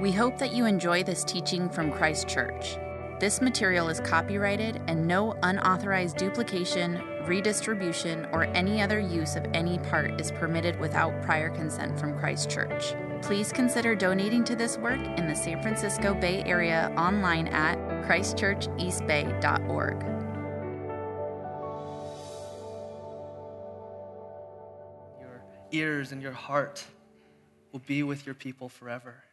We hope that you enjoy this teaching from Christ Church. This material is copyrighted, and no unauthorized duplication, redistribution, or any other use of any part is permitted without prior consent from Christ Church. Please consider donating to this work in the San Francisco Bay Area online at christchurcheastbay.org. Your ears and your heart will be with your people forever.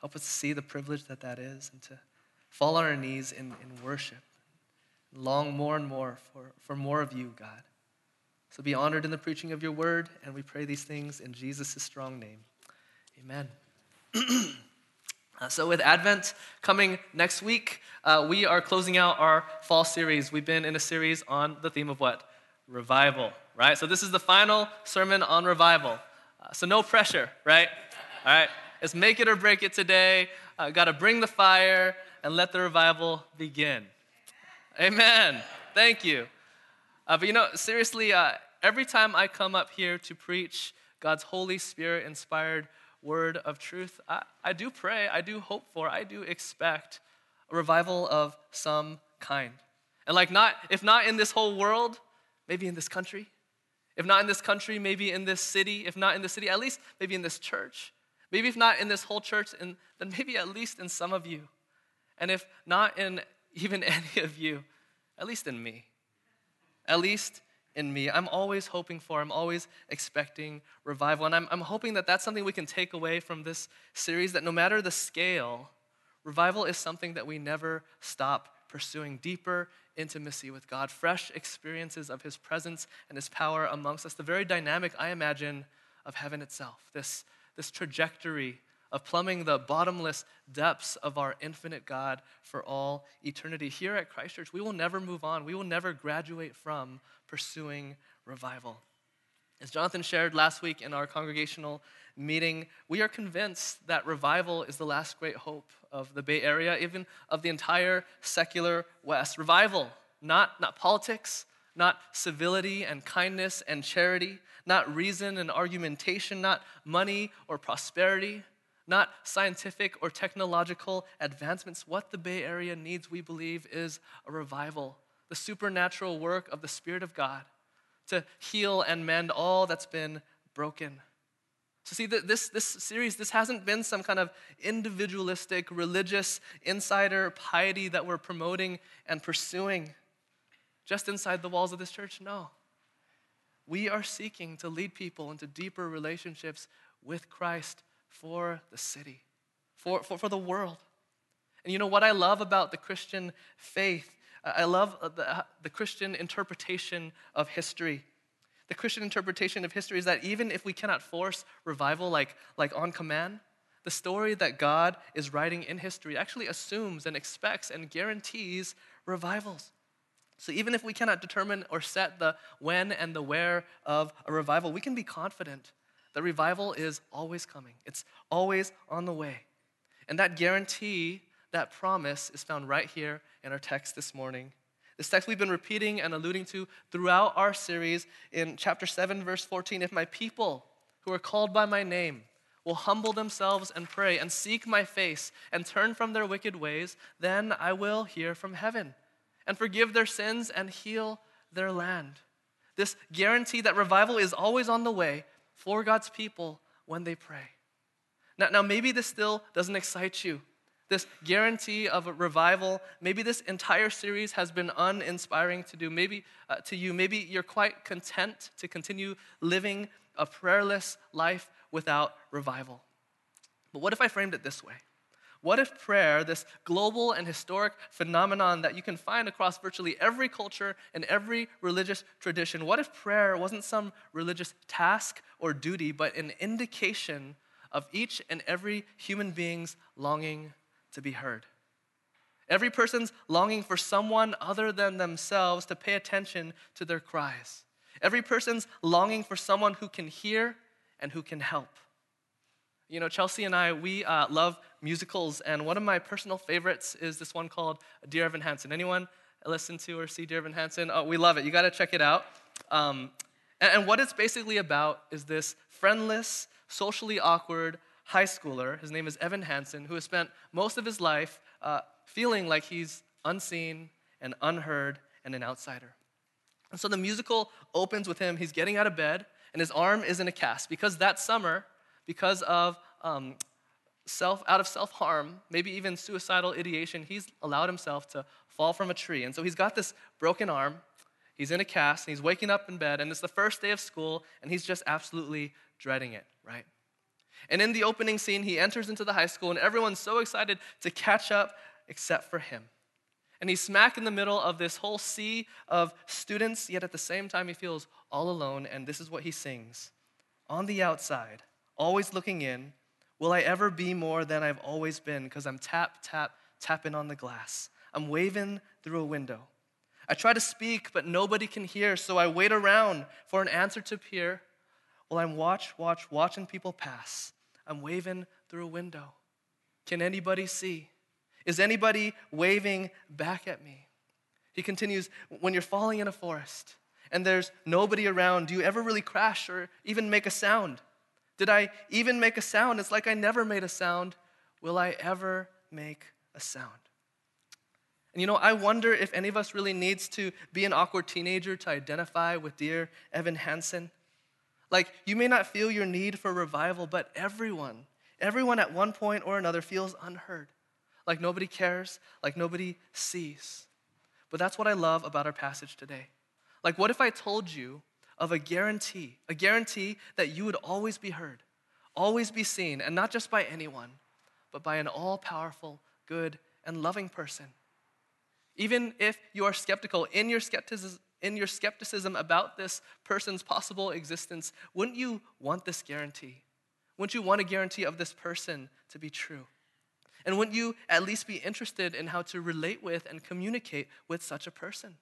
Help us to see the privilege that that is and to fall on our knees in, in worship. Long more and more for, for more of you, God. So be honored in the preaching of your word, and we pray these things in Jesus' strong name. Amen. uh, so, with Advent coming next week, uh, we are closing out our fall series. We've been in a series on the theme of what? Revival, right? So, this is the final sermon on revival. Uh, so, no pressure, right? All right. It's make it or break it today. Uh, Got to bring the fire and let the revival begin. Amen. Thank you. Uh, but you know, seriously, uh, every time I come up here to preach God's Holy Spirit inspired word of truth, I, I do pray, I do hope for, I do expect a revival of some kind. And like not, if not in this whole world, maybe in this country. If not in this country, maybe in this city. If not in the city, at least maybe in this church. Maybe if not in this whole church, then maybe at least in some of you. And if not in even any of you, at least in me. At least in me. I'm always hoping for, I'm always expecting revival. And I'm, I'm hoping that that's something we can take away from this series that no matter the scale, revival is something that we never stop pursuing deeper intimacy with God, fresh experiences of His presence and His power amongst us, the very dynamic, I imagine, of heaven itself. This, this trajectory of plumbing the bottomless depths of our infinite God for all eternity. Here at Christ Church, we will never move on. We will never graduate from pursuing revival. As Jonathan shared last week in our congregational meeting, we are convinced that revival is the last great hope of the Bay Area, even of the entire secular West. Revival, not, not politics, not civility and kindness and charity, not reason and argumentation, not money or prosperity not scientific or technological advancements. What the Bay Area needs, we believe, is a revival, the supernatural work of the Spirit of God to heal and mend all that's been broken. So, see, this, this series, this hasn't been some kind of individualistic, religious, insider piety that we're promoting and pursuing just inside the walls of this church. No. We are seeking to lead people into deeper relationships with Christ for the city, for, for, for the world. And you know what I love about the Christian faith? Uh, I love uh, the, uh, the Christian interpretation of history. The Christian interpretation of history is that even if we cannot force revival like, like on command, the story that God is writing in history actually assumes and expects and guarantees revivals. So even if we cannot determine or set the when and the where of a revival, we can be confident that revival is always coming, it's always on the way. And that guarantee, that promise, is found right here in our text this morning. This text we've been repeating and alluding to throughout our series in chapter 7, verse 14. If my people who are called by my name will humble themselves and pray and seek my face and turn from their wicked ways, then I will hear from heaven and forgive their sins and heal their land. This guarantee that revival is always on the way for God's people when they pray. Now, now maybe this still doesn't excite you. This guarantee of a revival, maybe this entire series has been uninspiring to do. Maybe uh, to you, maybe you're quite content to continue living a prayerless life without revival. But what if I framed it this way? What if prayer, this global and historic phenomenon that you can find across virtually every culture and every religious tradition, what if prayer wasn't some religious task or duty, but an indication of each and every human being's longing to be heard? Every person's longing for someone other than themselves to pay attention to their cries. Every person's longing for someone who can hear and who can help. You know, Chelsea and I, we uh, love musicals, and one of my personal favorites is this one called Dear Evan Hansen. Anyone listen to or see Dear Evan Hansen? Oh, we love it. You got to check it out. Um, and, and what it's basically about is this friendless, socially awkward high schooler. His name is Evan Hansen, who has spent most of his life uh, feeling like he's unseen and unheard and an outsider. And so the musical opens with him. He's getting out of bed, and his arm is in a cast because that summer, because of um, self out of self harm, maybe even suicidal ideation, he's allowed himself to fall from a tree. And so he's got this broken arm. He's in a cast, and he's waking up in bed, and it's the first day of school, and he's just absolutely dreading it, right? And in the opening scene, he enters into the high school, and everyone's so excited to catch up except for him. And he's smack in the middle of this whole sea of students, yet at the same time, he feels all alone. And this is what he sings On the outside, always looking in, will I ever be more than I've always been? Because I'm tap, tap, tapping on the glass. I'm waving through a window. I try to speak, but nobody can hear, so I wait around for an answer to appear. While I'm watch, watch, watching people pass. I'm waving through a window. Can anybody see? Is anybody waving back at me? He continues, When you're falling in a forest and there's nobody around, do you ever really crash or even make a sound? Did I even make a sound? It's like I never made a sound. Will I ever make a sound? And you know, I wonder if any of us really needs to be an awkward teenager to identify with dear Evan Hansen. Like, you may not feel your need for revival, but everyone, everyone at one point or another feels unheard like nobody cares, like nobody sees. But that's what I love about our passage today. Like, what if I told you of a guarantee, a guarantee that you would always be heard, always be seen, and not just by anyone, but by an all powerful, good, and loving person? Even if you are skeptical in your skepticism, in your skepticism about this person's possible existence, wouldn't you want this guarantee? Wouldn't you want a guarantee of this person to be true? And wouldn't you at least be interested in how to relate with and communicate with such a person?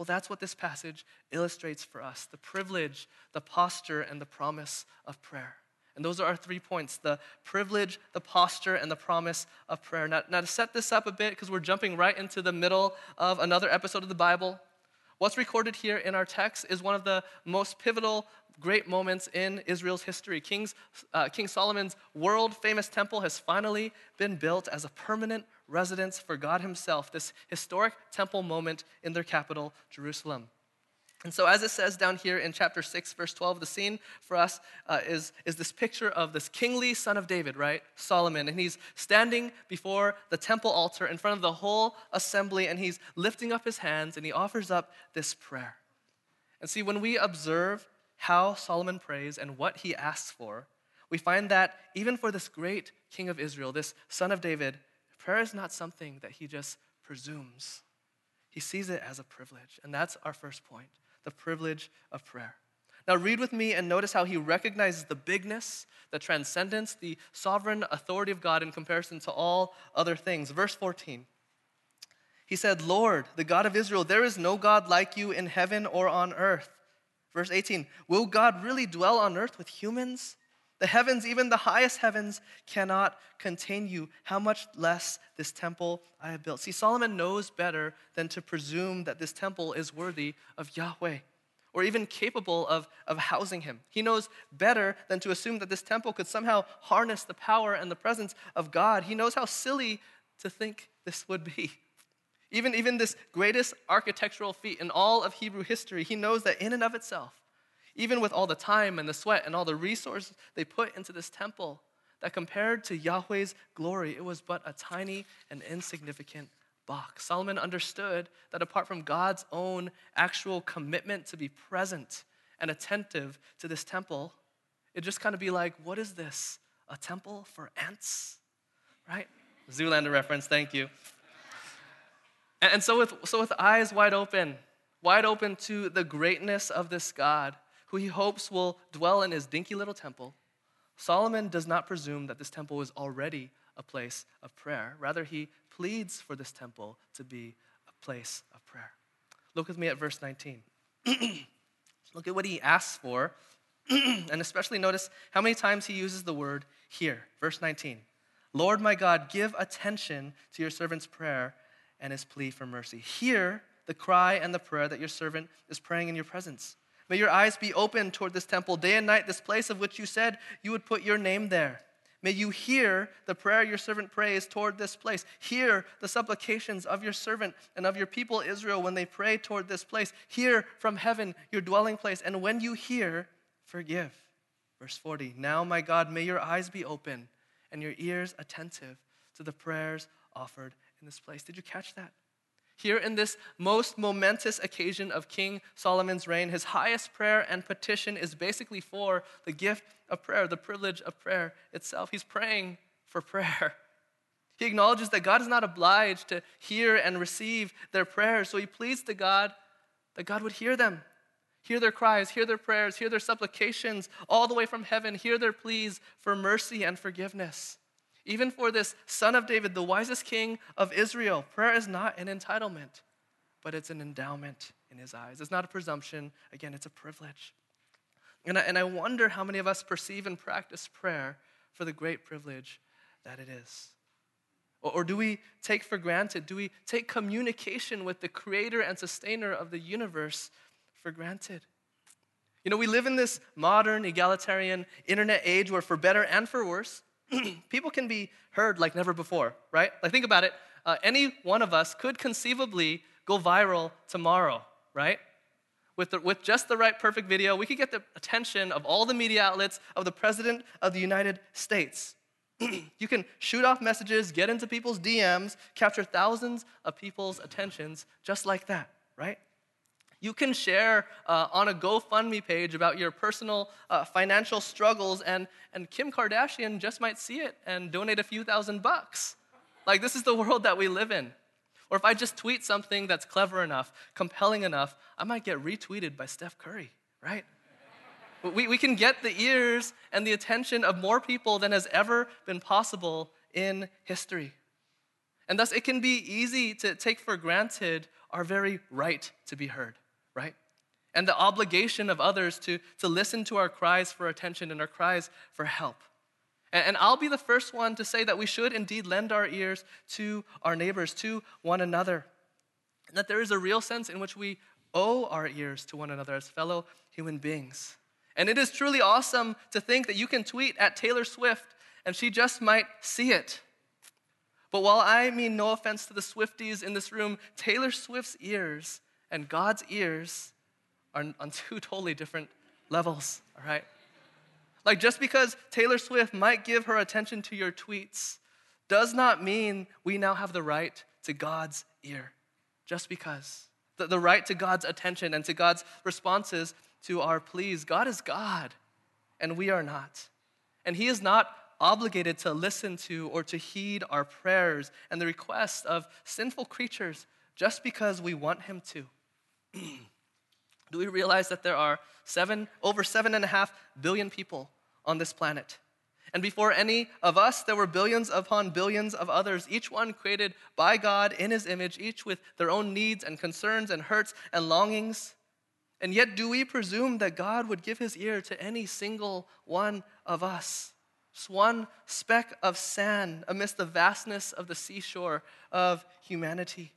Well, that's what this passage illustrates for us the privilege, the posture, and the promise of prayer. And those are our three points the privilege, the posture, and the promise of prayer. Now, now to set this up a bit, because we're jumping right into the middle of another episode of the Bible, what's recorded here in our text is one of the most pivotal great moments in Israel's history. King's, uh, King Solomon's world famous temple has finally been built as a permanent residence for God Himself, this historic temple moment in their capital, Jerusalem. And so, as it says down here in chapter 6, verse 12, the scene for us uh, is, is this picture of this kingly son of David, right? Solomon. And he's standing before the temple altar in front of the whole assembly, and he's lifting up his hands and he offers up this prayer. And see, when we observe how Solomon prays and what he asks for, we find that even for this great king of Israel, this son of David, prayer is not something that he just presumes. He sees it as a privilege. And that's our first point the privilege of prayer. Now, read with me and notice how he recognizes the bigness, the transcendence, the sovereign authority of God in comparison to all other things. Verse 14. He said, Lord, the God of Israel, there is no God like you in heaven or on earth Verse 18 Will God really dwell on earth with humans? The heavens, even the highest heavens, cannot contain you. How much less this temple I have built? See, Solomon knows better than to presume that this temple is worthy of Yahweh or even capable of, of housing him. He knows better than to assume that this temple could somehow harness the power and the presence of God. He knows how silly to think this would be. Even, even this greatest architectural feat in all of Hebrew history, he knows that in and of itself, even with all the time and the sweat and all the resources they put into this temple, that compared to Yahweh's glory, it was but a tiny and insignificant box. Solomon understood that apart from God's own actual commitment to be present and attentive to this temple, it'd just kind of be like, what is this? A temple for ants? Right? Zoolander reference, thank you. And so with, so with eyes wide open, wide open to the greatness of this God, who he hopes will dwell in his dinky little temple, Solomon does not presume that this temple is already a place of prayer. Rather, he pleads for this temple to be a place of prayer. Look with me at verse 19. Look at what he asks for, and especially notice how many times he uses the word here. Verse 19 Lord my God, give attention to your servant's prayer and his plea for mercy. Hear the cry and the prayer that your servant is praying in your presence. May your eyes be open toward this temple day and night, this place of which you said you would put your name there. May you hear the prayer your servant prays toward this place. Hear the supplications of your servant and of your people Israel when they pray toward this place. Hear from heaven your dwelling place. And when you hear, forgive. Verse 40 Now, my God, may your eyes be open and your ears attentive to the prayers offered in this place. Did you catch that? Here in this most momentous occasion of King Solomon's reign, his highest prayer and petition is basically for the gift of prayer, the privilege of prayer itself. He's praying for prayer. He acknowledges that God is not obliged to hear and receive their prayers, so he pleads to God that God would hear them, hear their cries, hear their prayers, hear their supplications all the way from heaven, hear their pleas for mercy and forgiveness. Even for this son of David, the wisest king of Israel, prayer is not an entitlement, but it's an endowment in his eyes. It's not a presumption. Again, it's a privilege. And I, and I wonder how many of us perceive and practice prayer for the great privilege that it is. Or, or do we take for granted, do we take communication with the creator and sustainer of the universe for granted? You know, we live in this modern, egalitarian internet age where, for better and for worse, people can be heard like never before, right? Like, think about it. Uh, any one of us could conceivably go viral tomorrow, right? With, the, with just the right perfect video, we could get the attention of all the media outlets of the President of the United States. you can shoot off messages, get into people's DMs, capture thousands of people's attentions just like that, right? You can share uh, on a GoFundMe page about your personal uh, financial struggles, and, and Kim Kardashian just might see it and donate a few thousand bucks. Like, this is the world that we live in. Or if I just tweet something that's clever enough, compelling enough, I might get retweeted by Steph Curry, right? we, we can get the ears and the attention of more people than has ever been possible in history. And thus, it can be easy to take for granted our very right to be heard? And the obligation of others to, to listen to our cries for attention and our cries for help. And, and I'll be the first one to say that we should indeed lend our ears to our neighbors, to one another. And that there is a real sense in which we owe our ears to one another as fellow human beings. And it is truly awesome to think that you can tweet at Taylor Swift and she just might see it. But while I mean no offense to the Swifties in this room, Taylor Swift's ears and God's ears are on two totally different levels, all right? Like, just because Taylor Swift might give her attention to your tweets does not mean we now have the right to God's ear. Just because. The, the right to God's attention and to God's responses to our pleas. God is God, and we are not. And He is not obligated to listen to or to heed our prayers and the requests of sinful creatures just because we want Him to. Do we realize that there are seven, over seven and a half billion people on this planet? And before any of us, there were billions upon billions of others, each one created by God in his image, each with their own needs and concerns and hurts and longings. And yet, do we presume that God would give his ear to any single one of us? Just one speck of sand amidst the vastness of the seashore of humanity.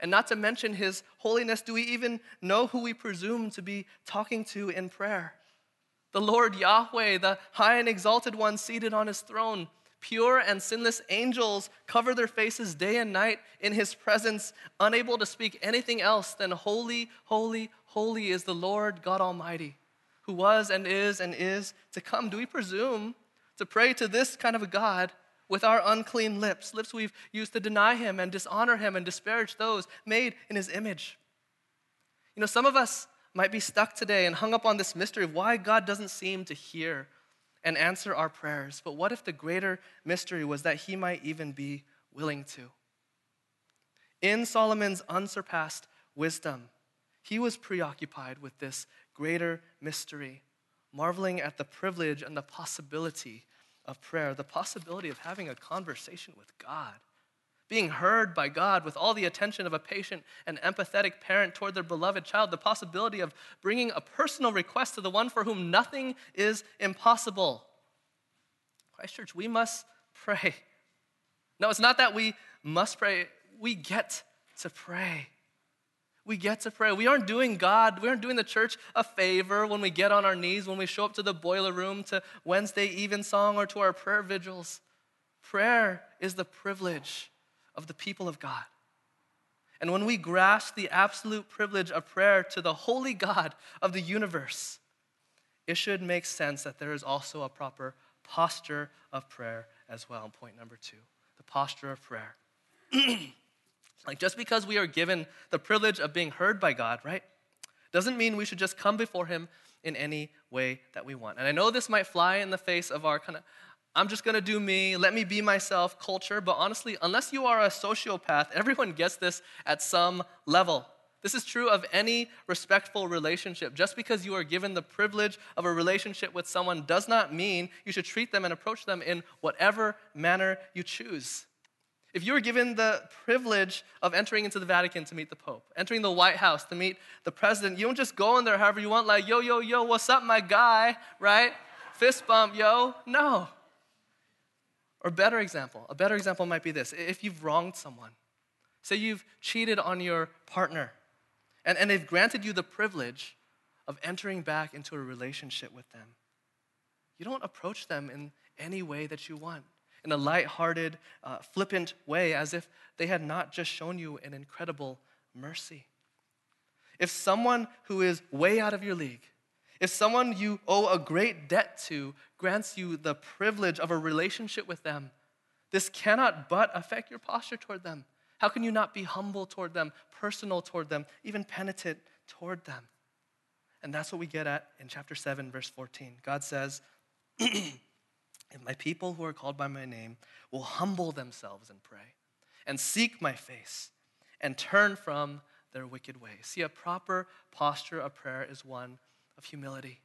And not to mention his holiness, do we even know who we presume to be talking to in prayer? The Lord Yahweh, the high and exalted one seated on his throne. Pure and sinless angels cover their faces day and night in his presence, unable to speak anything else than Holy, holy, holy is the Lord God Almighty, who was and is and is to come. Do we presume to pray to this kind of a God with our unclean lips, lips we've used to deny him and dishonor him and disparage those made in his image. You know, some of us might be stuck today and hung up on this mystery of why God doesn't seem to hear and answer our prayers. But what if the greater mystery was that he might even be willing to? In Solomon's unsurpassed wisdom, he was preoccupied with this greater mystery, marveling at the privilege and the possibility of prayer, the possibility of having a conversation with God, being heard by God with all the attention of a patient and empathetic parent toward their beloved child, the possibility of bringing a personal request to the one for whom nothing is impossible. Christ Church, we must pray. No, it's not that we must pray, we get to pray. We get to pray. We aren't doing God, we aren't doing the church a favor when we get on our knees, when we show up to the boiler room, to Wednesday evensong, or to our prayer vigils. Prayer is the privilege of the people of God. And when we grasp the absolute privilege of prayer to the holy God of the universe, it should make sense that there is also a proper posture of prayer as well. Point number two the posture of prayer. like, just because we are given the privilege of being heard by God, right, doesn't mean we should just come before Him in any way that we want. And I know this might fly in the face of our kind of I'm just gonna do me, let me be myself culture. But honestly, unless you are a sociopath, everyone gets this at some level. This is true of any respectful relationship. Just because you are given the privilege of a relationship with someone does not mean you should treat them and approach them in whatever manner you choose. If you were given the privilege of entering into the Vatican to meet the Pope, entering the White House to meet the president, you don't just go in there however you want, like, yo, yo, yo, what's up, my guy, right? Fist bump, yo. No. Or better example, a better example might be this. If you've wronged someone, say you've cheated on your partner, and, and they've granted you the privilege of entering back into a relationship with them, you don't approach them in any way that you want, in a light-hearted, uh, flippant way, as if they had not just shown you an incredible mercy. If someone who is way out of your league, if someone you owe a great debt to grants you the privilege of a relationship with them, this cannot but affect your posture toward them. How can you not be humble toward them, personal toward them, even penitent toward them? And that's what we get at in chapter 7, verse 14. God says, If my people who are called by my name will humble themselves and pray, and seek my face, and turn from their wicked ways. See, a proper posture of prayer is one of humility.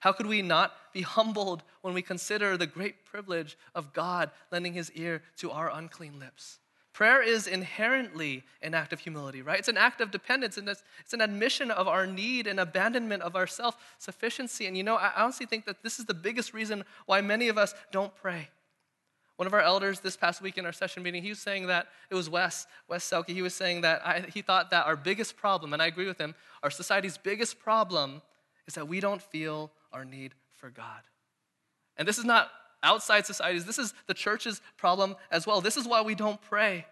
How could we not be humbled when we consider the great privilege of God lending his ear to our unclean lips? Prayer is inherently an act of humility, right? It's an act of dependence, and it's, an admission of our need and abandonment of our self sufficiency. And you know, I honestly think that this is the biggest reason why many of us don't pray. One of our elders this past week in our session meeting, he was saying that it was Wes, Wes Selke, he was saying that I, he thought that our biggest problem, and I agree with him, our society's biggest problem is that we don't feel our need for God. And this is not outside societies, this is the church's problem as well. This is why we don't pray.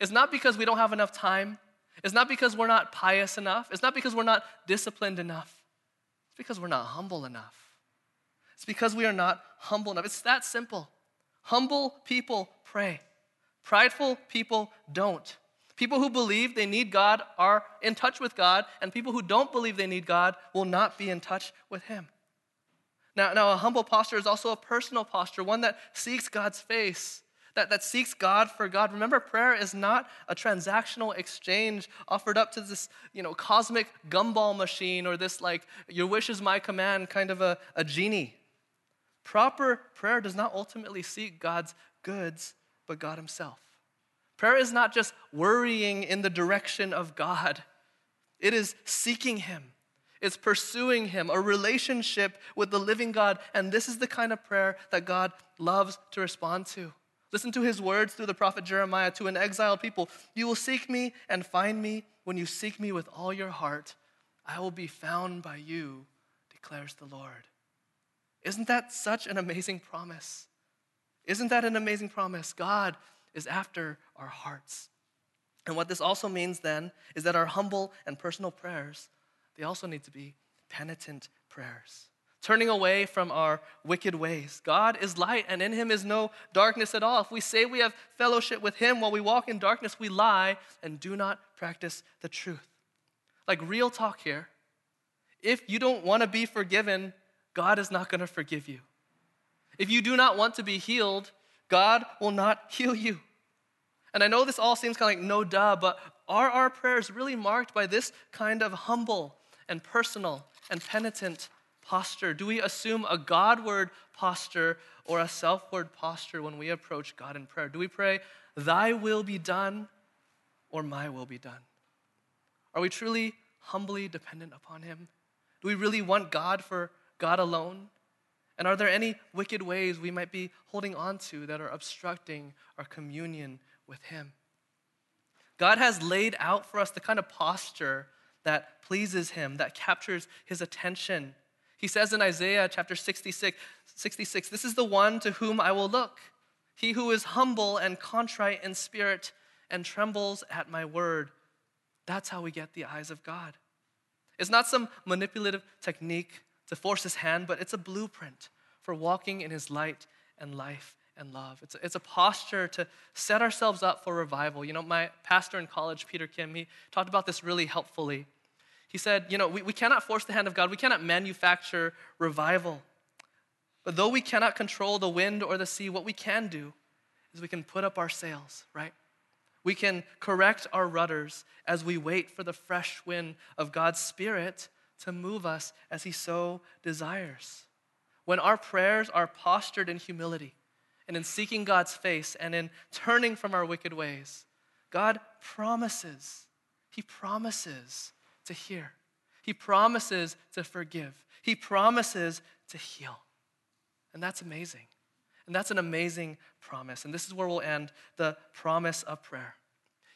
It's not because we don't have enough time, it's not because we're not pious enough, it's not because we're not disciplined enough, it's because we're not humble enough. It's because we are not humble enough. It's that simple. Humble people pray, prideful people don't. People who believe they need God are in touch with God, and people who don't believe they need God will not be in touch with Him. Now, now a humble posture is also a personal posture, one that seeks God's face, that, that seeks God for God. Remember, prayer is not a transactional exchange offered up to this, you know, cosmic gumball machine or this like your wish is my command kind of a, a genie. Proper prayer does not ultimately seek God's goods, but God Himself. Prayer is not just worrying in the direction of God, it is seeking Him. It's pursuing Him, a relationship with the living God. And this is the kind of prayer that God loves to respond to. Listen to His words through the prophet Jeremiah to an exiled people You will seek me and find me when you seek me with all your heart. I will be found by you, declares the Lord. Isn't that such an amazing promise? Isn't that an amazing promise? God is after our hearts. And what this also means then is that our humble and personal prayers, they also need to be penitent prayers. Turning away from our wicked ways. God is light, and in him is no darkness at all. If we say we have fellowship with him while we walk in darkness, we lie and do not practice the truth. Like real talk here. If you don't want to be forgiven, God is not going to forgive you. If you do not want to be healed, God will not heal you. And I know this all seems kind of like no duh, but are our prayers really marked by this kind of humble and personal and penitent posture? Do we assume a Godward posture or a selfward posture when we approach God in prayer? Do we pray, Thy will be done or my will be done? Are we truly humbly dependent upon Him? Do we really want God for God alone? And are there any wicked ways we might be holding on to that are obstructing our communion with Him? God has laid out for us the kind of posture that pleases him, that captures his attention. He says in Isaiah chapter 66, 66, This is the one to whom I will look, he who is humble and contrite in spirit and trembles at my word. That's how we get the eyes of God. It's not some manipulative technique to force his hand, but it's a blueprint for walking in his light and life and love. It's a, it's a posture to set ourselves up for revival. You know, my pastor in college, Peter Kim, he talked about this really helpfully. He said, you know, we, we cannot force the hand of God, we cannot manufacture revival. But though we cannot control the wind or the sea, what we can do is we can put up our sails, right? We can correct our rudders as we wait for the fresh wind of God's Spirit to move us as He so desires. When our prayers are postured in humility and in seeking God's face and in turning from our wicked ways, God promises, He promises to hear. He promises to forgive. He promises to heal. And that's amazing. And that's an amazing promise. And this is where we'll end the promise of prayer.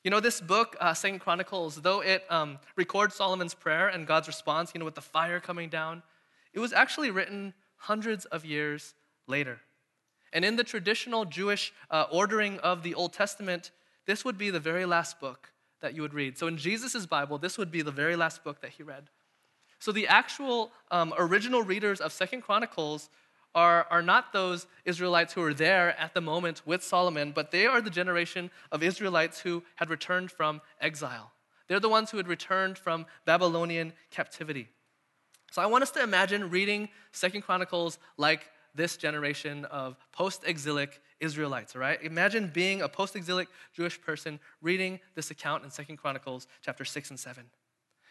You know, this book, uh, Second Chronicles, though it um, records Solomon's prayer and God's response, you know, with the fire coming down, it was actually written hundreds of years later. And in the traditional Jewish uh, ordering of the Old Testament, this would be the very last book that you would read. So in Jesus' Bible, this would be the very last book that he read. So the actual um, original readers of Second Chronicles are, are not those Israelites who were there at the moment with Solomon, but they are the generation of Israelites who had returned from exile. They're the ones who had returned from Babylonian captivity. So I want us to imagine reading Second Chronicles like this generation of post-exilic Israelites, all right? Imagine being a post-exilic Jewish person reading this account in Second Chronicles chapter 6 and 7.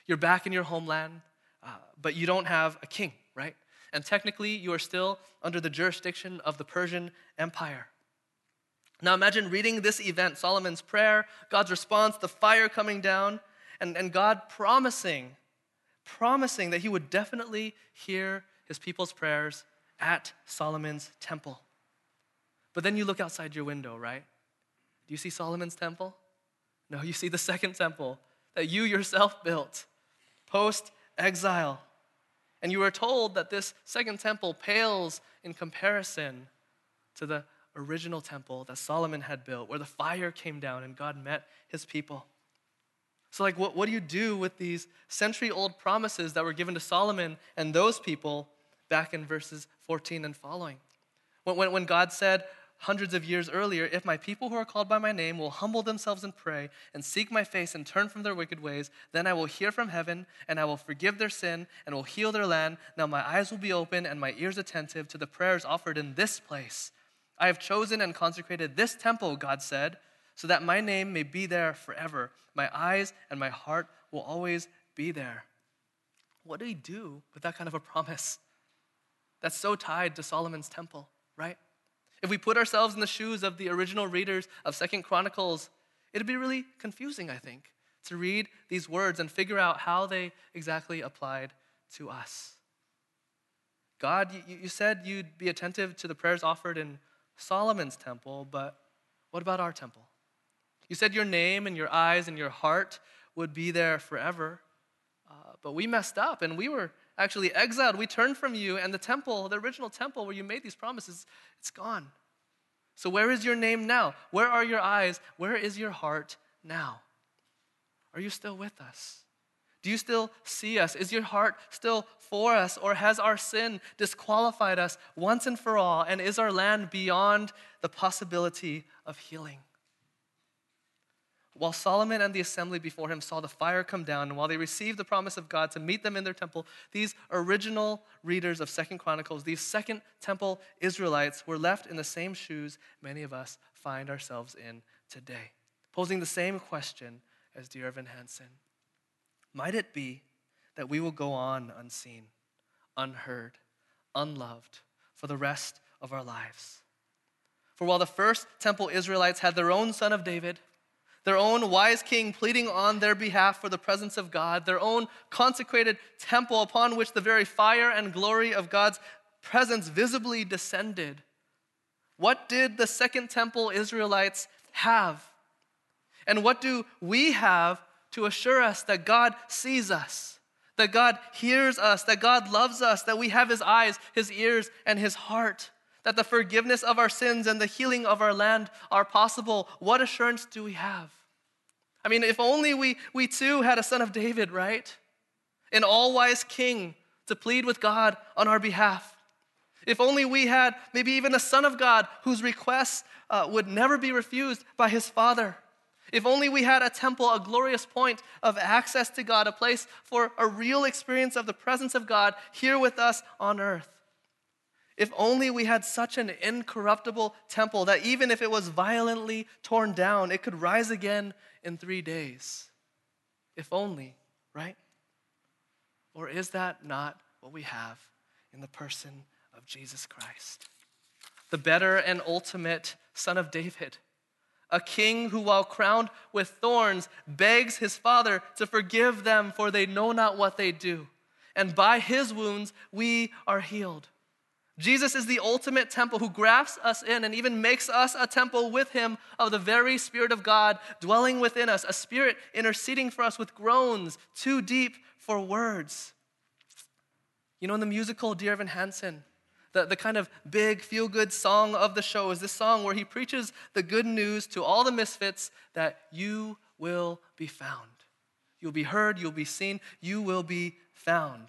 You're back in your homeland, uh, but you don't have a king, right? and technically you are still under the jurisdiction of the Persian Empire. Now imagine reading this event Solomon's prayer, God's response, the fire coming down, and, and God promising, promising that he would definitely hear his people's prayers at Solomon's temple. But then you look outside your window, right? Do you see Solomon's temple? No, you see the second temple that you yourself built post exile. And you are told that this second temple pales in comparison to the original temple that Solomon had built, where the fire came down and God met his people. So, like, what, what do you do with these century old promises that were given to Solomon and those people back in verses 14 and following? When, when, when God said, hundreds of years earlier, if my people who are called by my name will humble themselves and pray and seek my face and turn from their wicked ways, then I will hear from heaven and I will forgive their sin and will heal their land. Now my eyes will be open and my ears attentive to the prayers offered in this place. I have chosen and consecrated this temple, God said, so that my name may be there forever. My eyes and my heart will always be there. What do he do with that kind of a promise? That's so tied to Solomon's temple, right? If we put ourselves in the shoes of the original readers of Second Chronicles, it'd be really confusing, I think, to read these words and figure out how they exactly applied to us. God, you, said you'd be attentive to the prayers offered in Solomon's temple, but what about our temple? You said your name and your eyes and your heart would be there forever, uh, but we messed up and we were actually exiled. We turned from you, and the temple, the original temple where you made these promises, it's gone. So, where is your name now? Where are your eyes? Where is your heart now? Are you still with us? Do you still see us? Is your heart still for us? Or has our sin disqualified us once and for all? And is our land beyond the possibility of healing? While Solomon and the assembly before him saw the fire come down, and while they received the promise of God to meet them in their temple, these original readers of Second Chronicles, these Second Temple Israelites, were left in the same shoes many of us find ourselves in today, posing the same question as dear Evan Hansen. Might it be that we will go on unseen, unheard, unloved for the rest of our lives? For while the first temple Israelites had their own son of David, their own wise king pleading on their behalf for the presence of God, their own consecrated temple upon which the very fire and glory of God's presence visibly descended. What did the second temple Israelites have? And what do we have to assure us that God sees us, that God hears us, that God loves us, that we have His eyes, His ears, and His heart, that the forgiveness of our sins and the healing of our land are possible. What assurance do we have? I mean, if only we, we too had a son of David, right? An all wise king to plead with God on our behalf. If only we had maybe even a son of God whose requests uh, would never be refused by his father. If only we had a temple, a glorious point of access to God, a place for a real experience of the presence of God here with us on earth. If only we had such an incorruptible temple that even if it was violently torn down, it could rise again in three days. If only, right? Or is that not what we have in the person of Jesus Christ? The better and ultimate Son of David a king who, while crowned with thorns, begs his father to forgive them, for they know not what they do. And by his wounds, we are healed. Jesus is the ultimate temple who grafts us in and even makes us a temple with him of the very Spirit of God dwelling within us, a spirit interceding for us with groans too deep for words. You know, in the musical Dear Evan Hansen, the, the kind of big feel good song of the show is this song where he preaches the good news to all the misfits that you will be found. You'll be heard, you'll be seen, you will be found.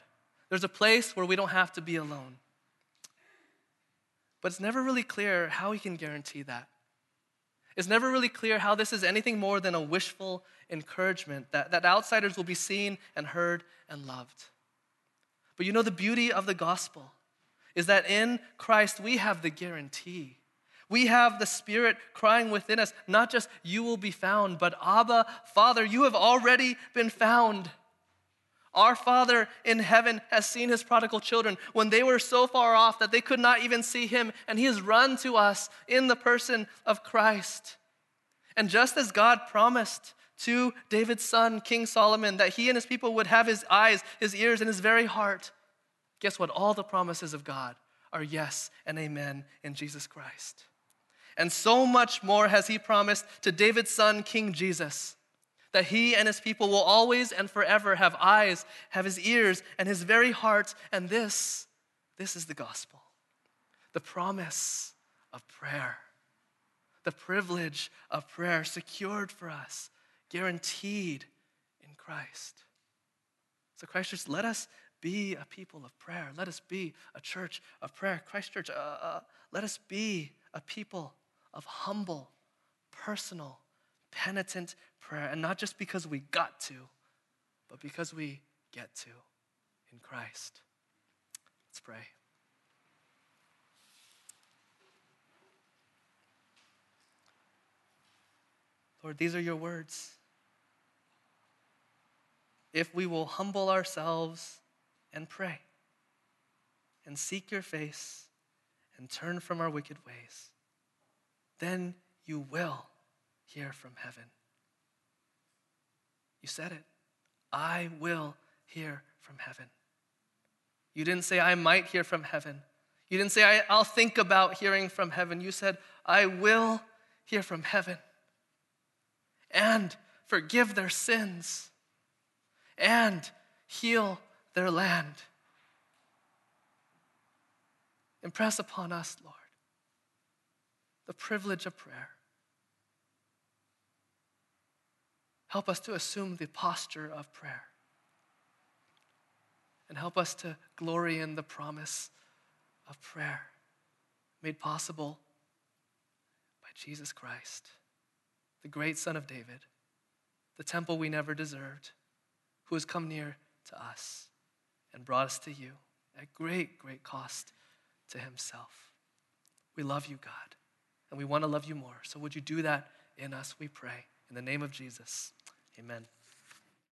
There's a place where we don't have to be alone. But it's never really clear how he can guarantee that. It's never really clear how this is anything more than a wishful encouragement that, that outsiders will be seen and heard and loved. But you know the beauty of the gospel is that in Christ we have the guarantee. We have the Spirit crying within us, not just you will be found, but Abba, Father, you have already been found. Our Father in heaven has seen his prodigal children when they were so far off that they could not even see him, and he has run to us in the person of Christ. And just as God promised to David's son, King Solomon, that he and his people would have his eyes, his ears, and his very heart, Guess what? All the promises of God are yes and amen in Jesus Christ. And so much more has he promised to David's son, King Jesus, that he and his people will always and forever have eyes, have his ears, and his very heart. And this, this is the gospel the promise of prayer, the privilege of prayer secured for us, guaranteed in Christ. So, Christ, just let us be a people of prayer. Let us be a church of prayer. Christ Church, uh, uh, let us be a people of humble, personal, penitent prayer. And not just because we got to, but because we get to in Christ. Let's pray. Lord, these are your words. If we will humble ourselves and pray and seek your face and turn from our wicked ways, then you will hear from heaven. You said it. I will hear from heaven. You didn't say, I might hear from heaven. You didn't say, I'll think about hearing from heaven. You said, I will hear from heaven and forgive their sins and heal their land. Impress upon us, Lord, the privilege of prayer. Help us to assume the posture of prayer. And help us to glory in the promise of prayer made possible by Jesus Christ, the great Son of David, the temple we never deserved, who has come near to us and brought us to you at great, great cost to himself. We love you, God, and we want to love you more. So would you do that in us, we pray. In the name of Jesus, amen.